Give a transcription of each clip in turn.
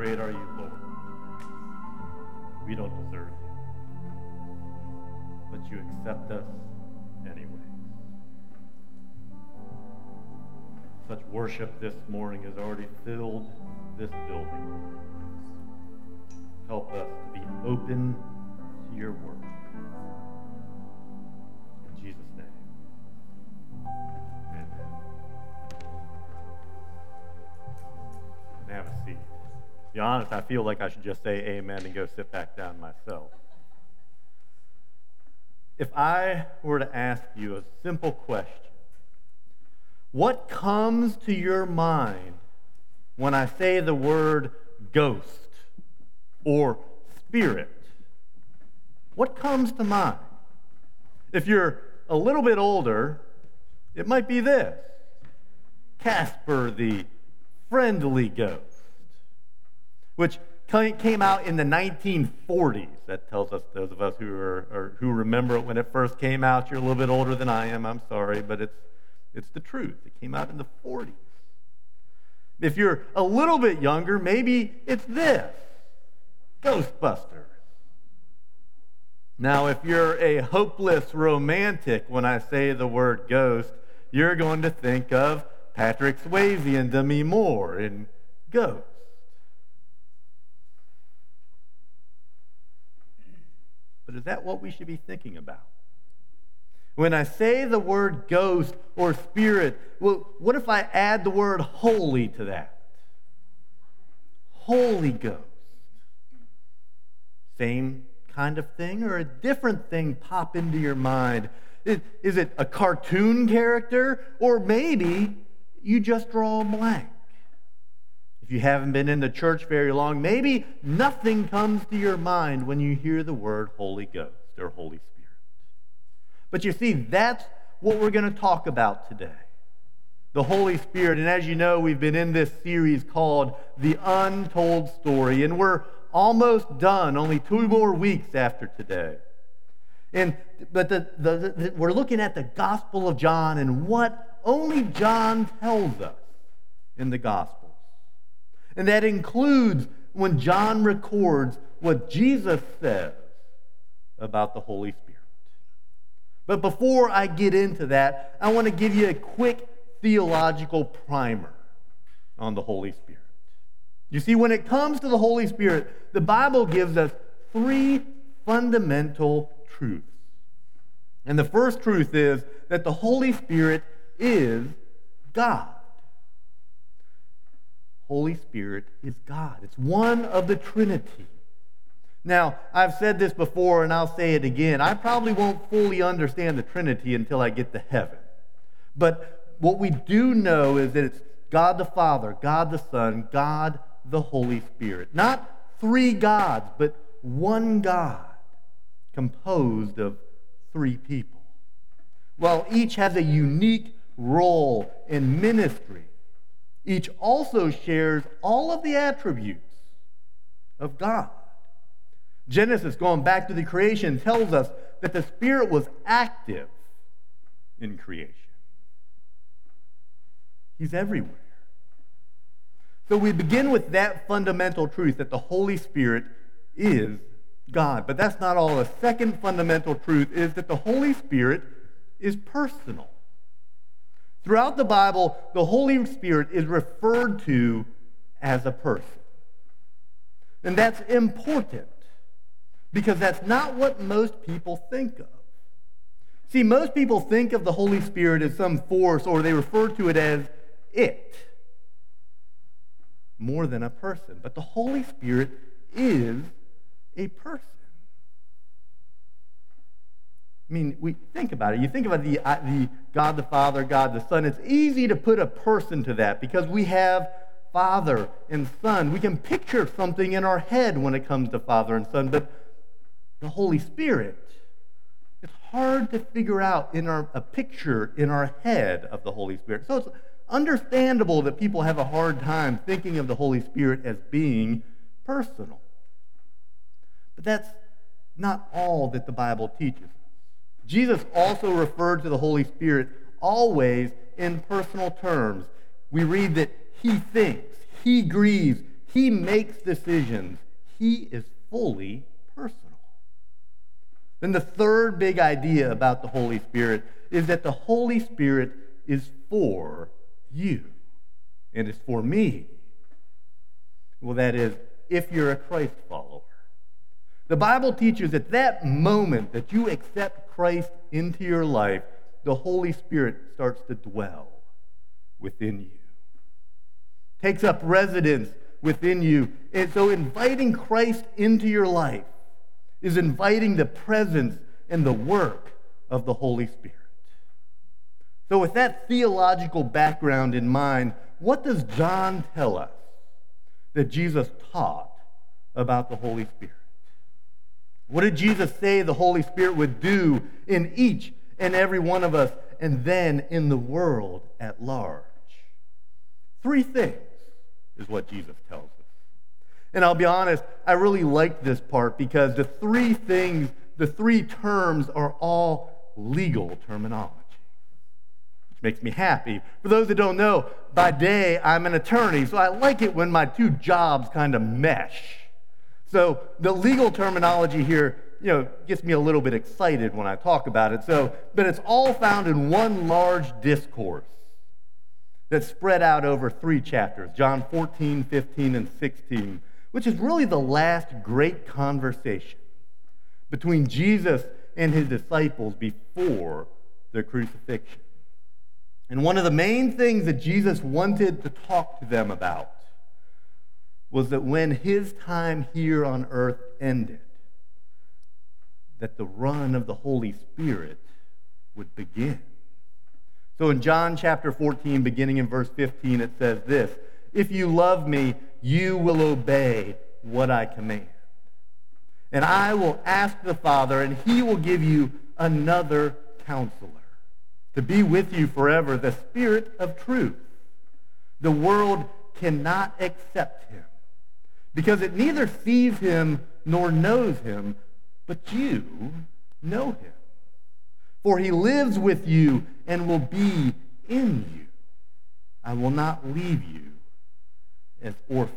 great are you, Lord. We don't deserve you, but you accept us anyway. Such worship this morning has already filled this building. Help us to be open to your word. In Jesus' name. Amen. And have a seat. Be honest, I feel like I should just say amen and go sit back down myself. If I were to ask you a simple question, what comes to your mind when I say the word ghost or spirit? What comes to mind? If you're a little bit older, it might be this Casper the Friendly Ghost, which came out in the 1940s. That tells us, those of us who, are, who remember it when it first came out, you're a little bit older than I am, I'm sorry, but it's, it's the truth. It came out in the 40s. If you're a little bit younger, maybe it's this Ghostbusters. Now, if you're a hopeless romantic when I say the word ghost, you're going to think of Patrick Swayze and Demi Moore in Ghost. But is that what we should be thinking about? When I say the word ghost or spirit, well, what if I add the word holy to that? Holy Ghost. Same kind of thing or a different thing pop into your mind? Is it a cartoon character or maybe you just draw a blank? If you haven't been in the church very long, maybe nothing comes to your mind when you hear the word Holy Ghost or Holy Spirit. But you see, that's what we're going to talk about today the Holy Spirit. And as you know, we've been in this series called The Untold Story, and we're almost done, only two more weeks after today. And, but the, the, the, we're looking at the Gospel of John and what only John tells us in the Gospels. And that includes when John records what Jesus says about the Holy Spirit. But before I get into that, I want to give you a quick theological primer on the Holy Spirit. You see, when it comes to the Holy Spirit, the Bible gives us three fundamental truths. And the first truth is that the Holy Spirit is God. Holy Spirit is God. It's one of the Trinity. Now, I've said this before and I'll say it again. I probably won't fully understand the Trinity until I get to heaven. But what we do know is that it's God the Father, God the Son, God the Holy Spirit. Not three gods, but one God composed of three people. Well, each has a unique role in ministry. Each also shares all of the attributes of God. Genesis, going back to the creation, tells us that the Spirit was active in creation. He's everywhere. So we begin with that fundamental truth that the Holy Spirit is God. But that's not all. The second fundamental truth is that the Holy Spirit is personal. Throughout the Bible, the Holy Spirit is referred to as a person. And that's important because that's not what most people think of. See, most people think of the Holy Spirit as some force, or they refer to it as it, more than a person. But the Holy Spirit is a person. I mean, we think about it. You think about the, uh, the God the Father, God the Son. It's easy to put a person to that because we have Father and Son. We can picture something in our head when it comes to Father and Son, but the Holy Spirit, it's hard to figure out in our, a picture in our head of the Holy Spirit. So it's understandable that people have a hard time thinking of the Holy Spirit as being personal. But that's not all that the Bible teaches. Jesus also referred to the Holy Spirit always in personal terms. We read that he thinks, he grieves, He makes decisions. He is fully personal. Then the third big idea about the Holy Spirit is that the Holy Spirit is for you and is for me. Well, that is, if you're a Christ follower. The Bible teaches at that moment that you accept Christ into your life, the Holy Spirit starts to dwell within you, takes up residence within you. And so inviting Christ into your life is inviting the presence and the work of the Holy Spirit. So, with that theological background in mind, what does John tell us that Jesus taught about the Holy Spirit? What did Jesus say the Holy Spirit would do in each and every one of us and then in the world at large? Three things is what Jesus tells us. And I'll be honest, I really like this part because the three things, the three terms are all legal terminology, which makes me happy. For those that don't know, by day I'm an attorney, so I like it when my two jobs kind of mesh. So the legal terminology here, you know, gets me a little bit excited when I talk about it. So, but it's all found in one large discourse that's spread out over three chapters John 14, 15, and 16 which is really the last great conversation between Jesus and his disciples before the crucifixion. And one of the main things that Jesus wanted to talk to them about was that when his time here on earth ended, that the run of the Holy Spirit would begin. So in John chapter 14, beginning in verse 15, it says this If you love me, you will obey what I command. And I will ask the Father, and he will give you another counselor to be with you forever, the Spirit of truth. The world cannot accept him because it neither sees him nor knows him, but you know him. For he lives with you and will be in you. I will not leave you as orphans.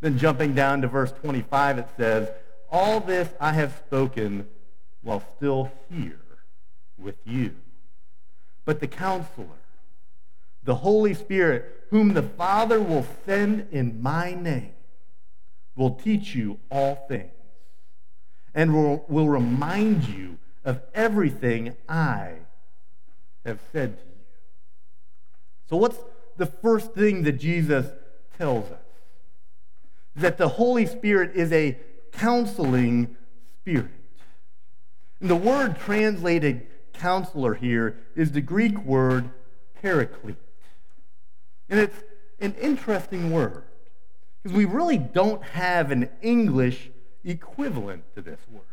Then jumping down to verse 25, it says, All this I have spoken while still here with you. But the counselor, the Holy Spirit, whom the Father will send in my name, will teach you all things and will, will remind you of everything I have said to you. So, what's the first thing that Jesus tells us that the Holy Spirit is a counseling spirit. And the word translated counselor here is the Greek word paraclete. And it's an interesting word because we really don't have an English equivalent to this word.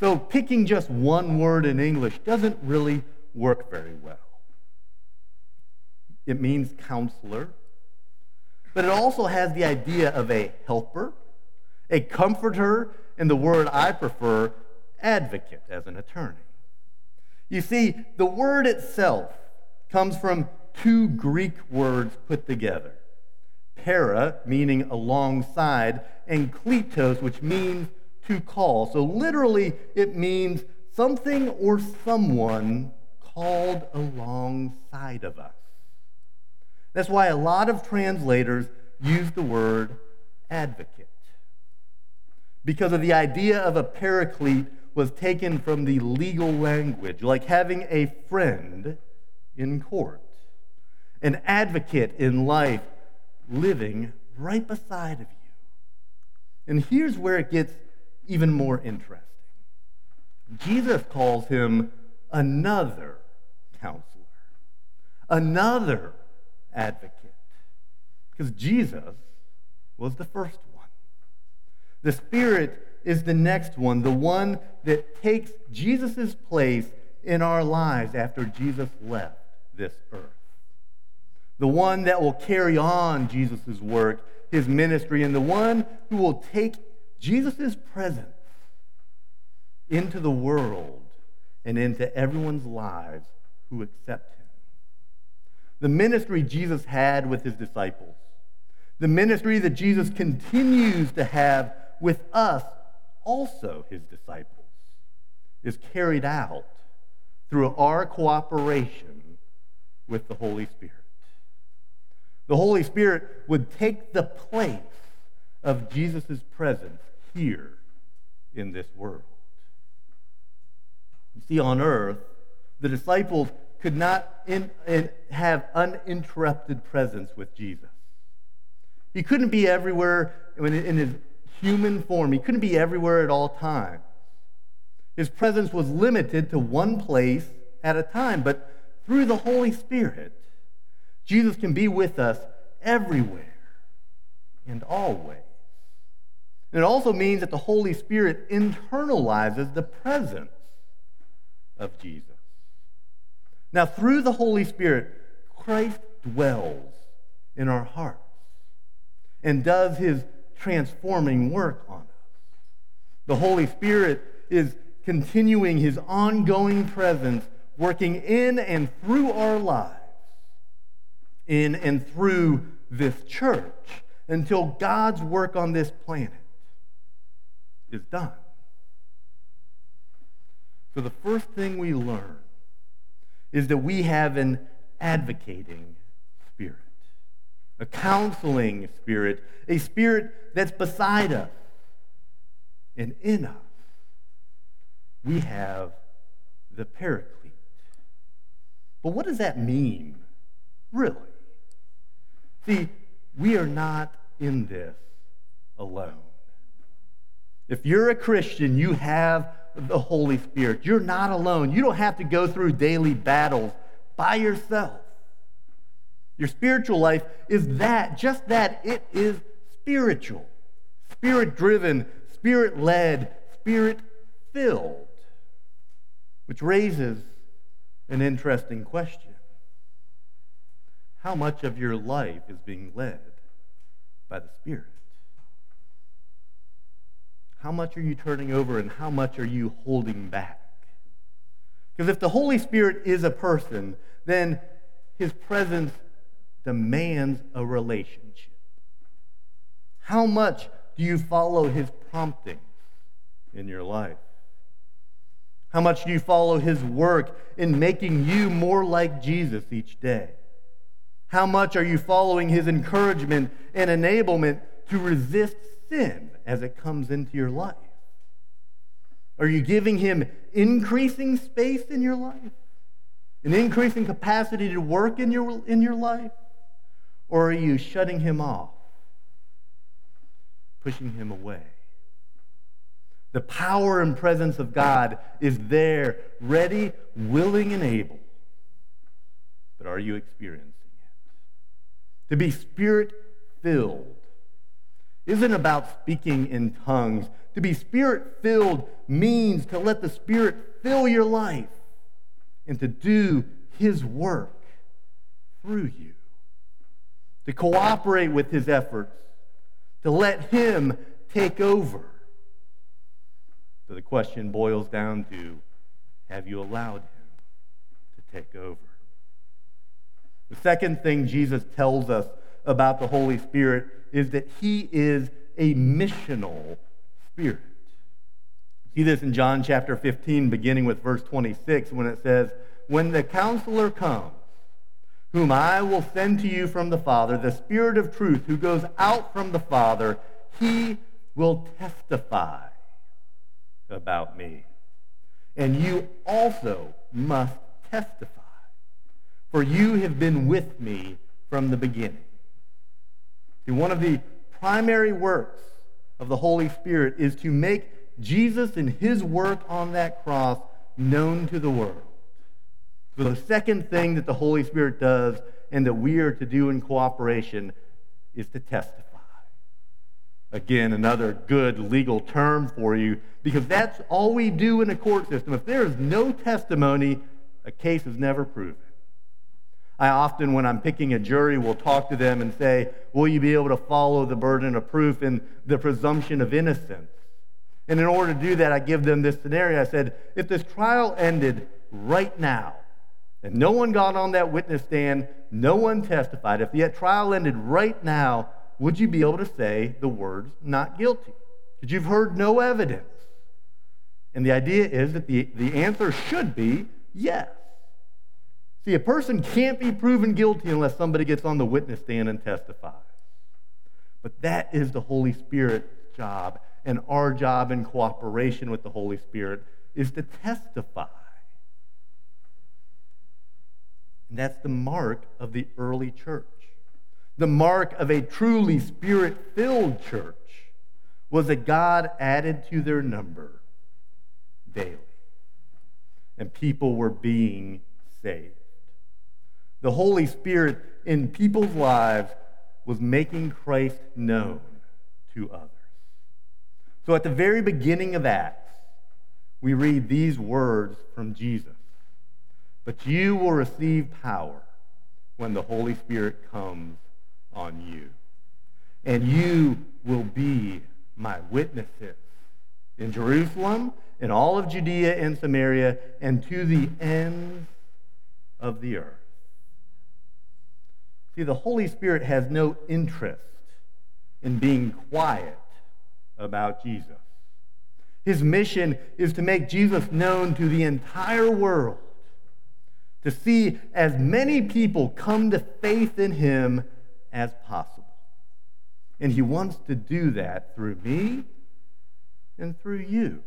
So picking just one word in English doesn't really work very well. It means counselor, but it also has the idea of a helper, a comforter, and the word I prefer, advocate, as an attorney. You see, the word itself comes from two Greek words put together para, meaning alongside, and kletos, which means to call. So literally, it means something or someone called alongside of us. That's why a lot of translators use the word advocate. Because of the idea of a paraclete was taken from the legal language, like having a friend in court, an advocate in life living right beside of you. And here's where it gets even more interesting. Jesus calls him another counselor, another advocate. Because Jesus was the first one. The Spirit is the next one, the one that takes Jesus' place in our lives after Jesus left this earth. The one that will carry on Jesus' work, his ministry, and the one who will take Jesus' presence into the world and into everyone's lives who accept him the ministry Jesus had with his disciples, The ministry that Jesus continues to have with us, also his disciples, is carried out through our cooperation with the Holy Spirit. The Holy Spirit would take the place of Jesus' presence here in this world. You see, on earth, the disciples could not in, in, have uninterrupted presence with Jesus. He couldn't be everywhere in his human form, he couldn't be everywhere at all times. His presence was limited to one place at a time, but through the Holy Spirit, Jesus can be with us everywhere and always. And it also means that the Holy Spirit internalizes the presence of Jesus. Now, through the Holy Spirit, Christ dwells in our hearts and does his transforming work on us. The Holy Spirit is continuing his ongoing presence, working in and through our lives, in and through this church, until God's work on this planet is done. So, the first thing we learn is that we have an advocating spirit, a counseling spirit, a spirit that's beside us and in us. We have the paraclete. But what does that mean, really? See, we are not in this alone. If you're a Christian, you have the Holy Spirit. You're not alone. You don't have to go through daily battles by yourself. Your spiritual life is that, just that. It is spiritual, spirit driven, spirit led, spirit filled. Which raises an interesting question How much of your life is being led by the Spirit? How much are you turning over and how much are you holding back? Because if the Holy Spirit is a person, then his presence demands a relationship. How much do you follow his promptings in your life? How much do you follow his work in making you more like Jesus each day? How much are you following his encouragement and enablement to resist sin as it comes into your life? Are you giving him increasing space in your life? An increasing capacity to work in your, in your life? Or are you shutting him off, pushing him away? The power and presence of God is there, ready, willing, and able. But are you experiencing? To be spirit filled isn't about speaking in tongues. To be spirit filled means to let the Spirit fill your life and to do His work through you. To cooperate with His efforts, to let Him take over. So the question boils down to have you allowed Him to take over? The second thing Jesus tells us about the Holy Spirit is that he is a missional spirit. See this in John chapter 15, beginning with verse 26, when it says, When the counselor comes, whom I will send to you from the Father, the Spirit of truth who goes out from the Father, he will testify about me. And you also must testify, for you have been with me from the beginning. See, one of the primary works of the Holy Spirit is to make Jesus and his work on that cross known to the world. So, the second thing that the Holy Spirit does and that we are to do in cooperation is to testify. Again, another good legal term for you, because that's all we do in a court system. If there is no testimony, a case is never proven. I often, when I'm picking a jury, will talk to them and say, Will you be able to follow the burden of proof and the presumption of innocence? And in order to do that, I give them this scenario. I said, If this trial ended right now, and no one got on that witness stand, no one testified, if the trial ended right now, would you be able to say the words not guilty? Because you've heard no evidence. And the idea is that the, the answer should be yes. See, a person can't be proven guilty unless somebody gets on the witness stand and testifies. But that is the Holy Spirit's job, and our job in cooperation with the Holy Spirit is to testify. And that's the mark of the early church. The mark of a truly spirit filled church was that God added to their number daily, and people were being saved. The Holy Spirit in people's lives was making Christ known to others. So at the very beginning of Acts, we read these words from Jesus But you will receive power when the Holy Spirit comes on you. And you will be my witnesses in Jerusalem, in all of Judea and Samaria, and to the ends of the earth. See, the Holy Spirit has no interest in being quiet about Jesus. His mission is to make Jesus known to the entire world, to see as many people come to faith in him as possible. And he wants to do that through me and through you.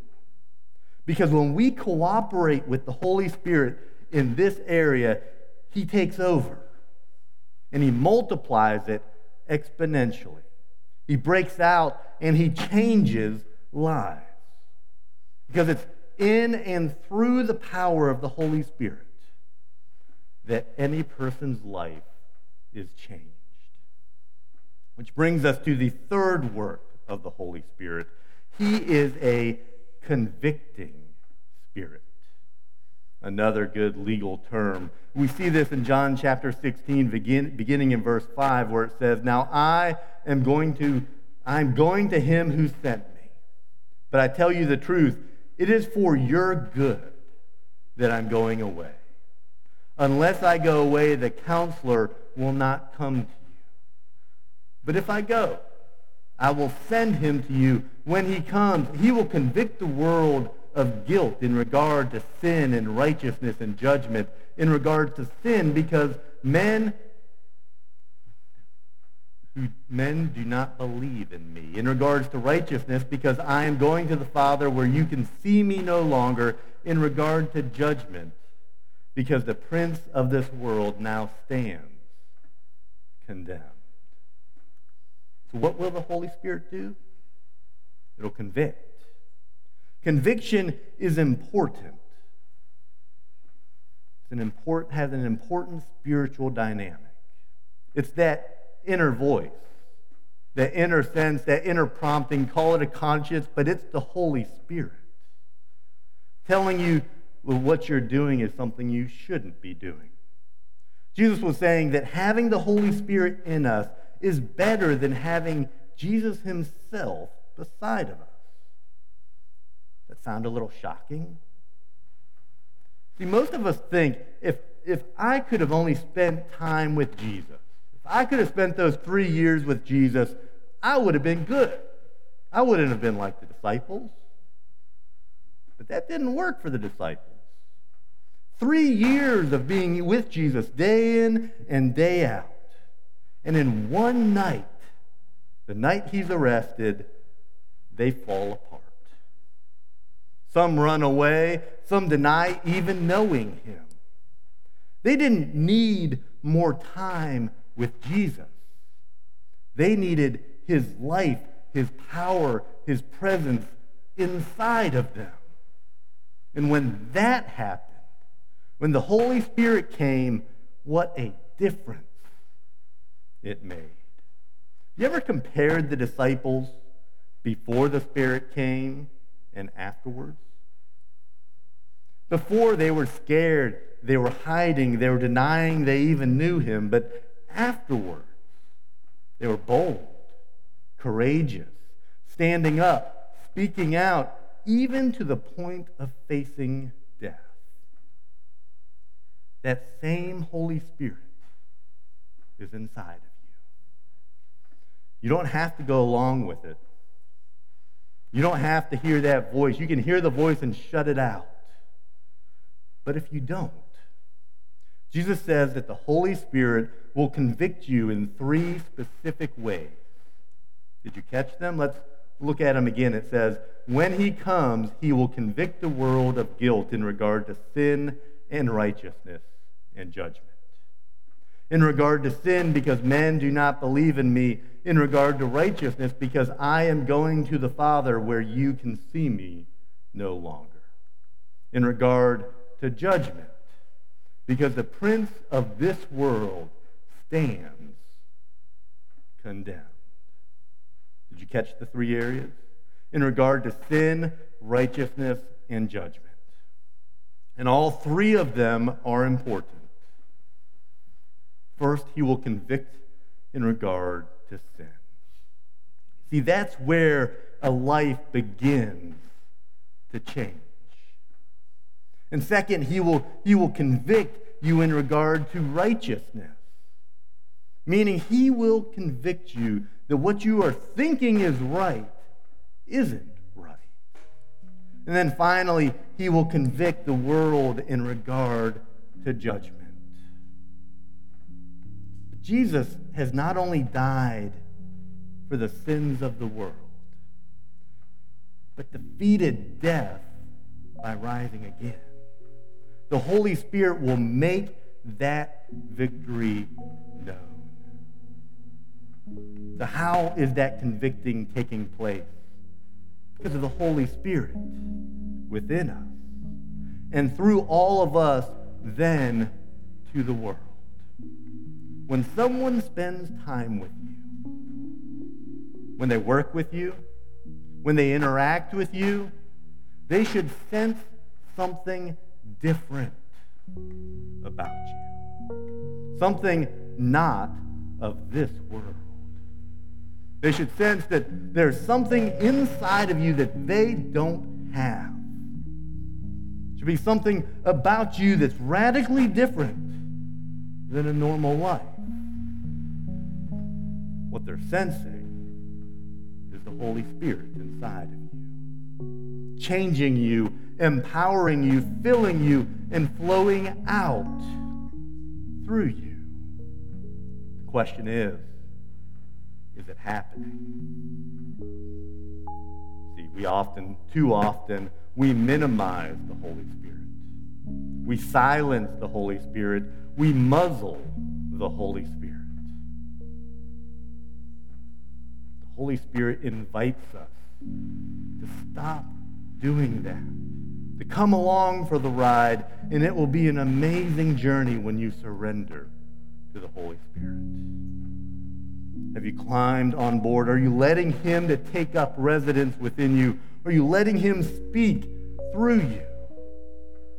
Because when we cooperate with the Holy Spirit in this area, he takes over and he multiplies it exponentially. He breaks out and he changes lives. Because it's in and through the power of the Holy Spirit that any person's life is changed. Which brings us to the third work of the Holy Spirit. He is a convicting spirit another good legal term. We see this in John chapter 16, begin, beginning in verse 5, where it says, Now I am going to, I'm going to him who sent me. But I tell you the truth, it is for your good that I'm going away. Unless I go away, the counselor will not come to you. But if I go, I will send him to you. When he comes, he will convict the world of guilt in regard to sin and righteousness and judgment in regard to sin because men men do not believe in me in regards to righteousness because I am going to the Father where you can see me no longer in regard to judgment because the prince of this world now stands condemned. So what will the Holy Spirit do? It'll convict. Conviction is important. Important has an important spiritual dynamic. It's that inner voice, that inner sense, that inner prompting, call it a conscience, but it's the Holy Spirit telling you well, what you're doing is something you shouldn't be doing. Jesus was saying that having the Holy Spirit in us is better than having Jesus himself beside of us. That sound a little shocking? See, most of us think if, if I could have only spent time with Jesus, if I could have spent those three years with Jesus, I would have been good. I wouldn't have been like the disciples. But that didn't work for the disciples. Three years of being with Jesus day in and day out. And in one night, the night he's arrested, they fall apart. Some run away, some deny even knowing him. They didn't need more time with Jesus. They needed his life, his power, his presence inside of them. And when that happened, when the Holy Spirit came, what a difference it made. You ever compared the disciples before the Spirit came and afterwards? Before they were scared, they were hiding, they were denying they even knew him, but afterwards, they were bold, courageous, standing up, speaking out, even to the point of facing death. That same Holy Spirit is inside of you. You don't have to go along with it. You don't have to hear that voice. You can hear the voice and shut it out. But if you don't, Jesus says that the Holy Spirit will convict you in three specific ways. Did you catch them? Let's look at them again. It says, When he comes, he will convict the world of guilt in regard to sin and righteousness and judgment. In regard to sin, because men do not believe in me. In regard to righteousness, because I am going to the Father where you can see me no longer. In regard to judgment, because the prince of this world stands condemned. Did you catch the three areas? In regard to sin, righteousness, and judgment. And all three of them are important. First, he will convict in regard to sin. See, that's where a life begins to change. And second, he will, he will convict you in regard to righteousness, meaning he will convict you that what you are thinking is right isn't right. And then finally, he will convict the world in regard to judgment. Jesus has not only died for the sins of the world, but defeated death by rising again the Holy Spirit will make that victory known. So, how is that convicting taking place? Because of the Holy Spirit within us. And through all of us, then to the world. When someone spends time with you, when they work with you, when they interact with you, they should sense something different about you. Something not of this world. They should sense that there's something inside of you that they don't have. It should be something about you that's radically different than a normal life. They're sensing is the Holy Spirit inside of you, changing you empowering you, filling you, and flowing out through you. The question is is it happening? See, we often, too often, we minimize the Holy Spirit. We silence the Holy Spirit. We muzzle the Holy Spirit. Holy Spirit invites us to stop doing that to come along for the ride, and it will be an amazing journey when you surrender to the Holy Spirit. Have you climbed on board? Are you letting Him to take up residence within you? Are you letting Him speak through you?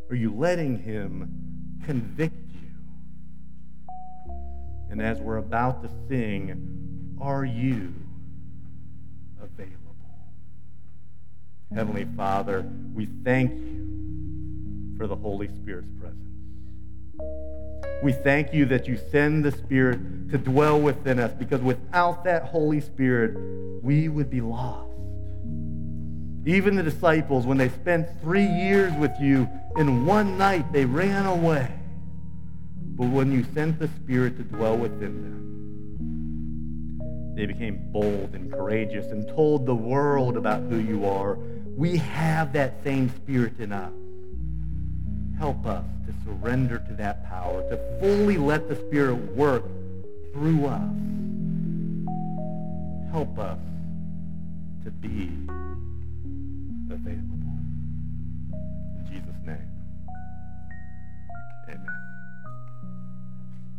Are you letting Him convict you? And as we're about to sing, are you available? Heavenly Father, we thank you for the Holy Spirit's presence. We thank you that you send the Spirit to dwell within us because without that Holy Spirit, we would be lost. Even the disciples, when they spent three years with you, in one night they ran away. But when you sent the Spirit to dwell within them, they became bold and courageous and told the world about who you are we have that same spirit in us. Help us to surrender to that power, to fully let the Spirit work through us. Help us to be.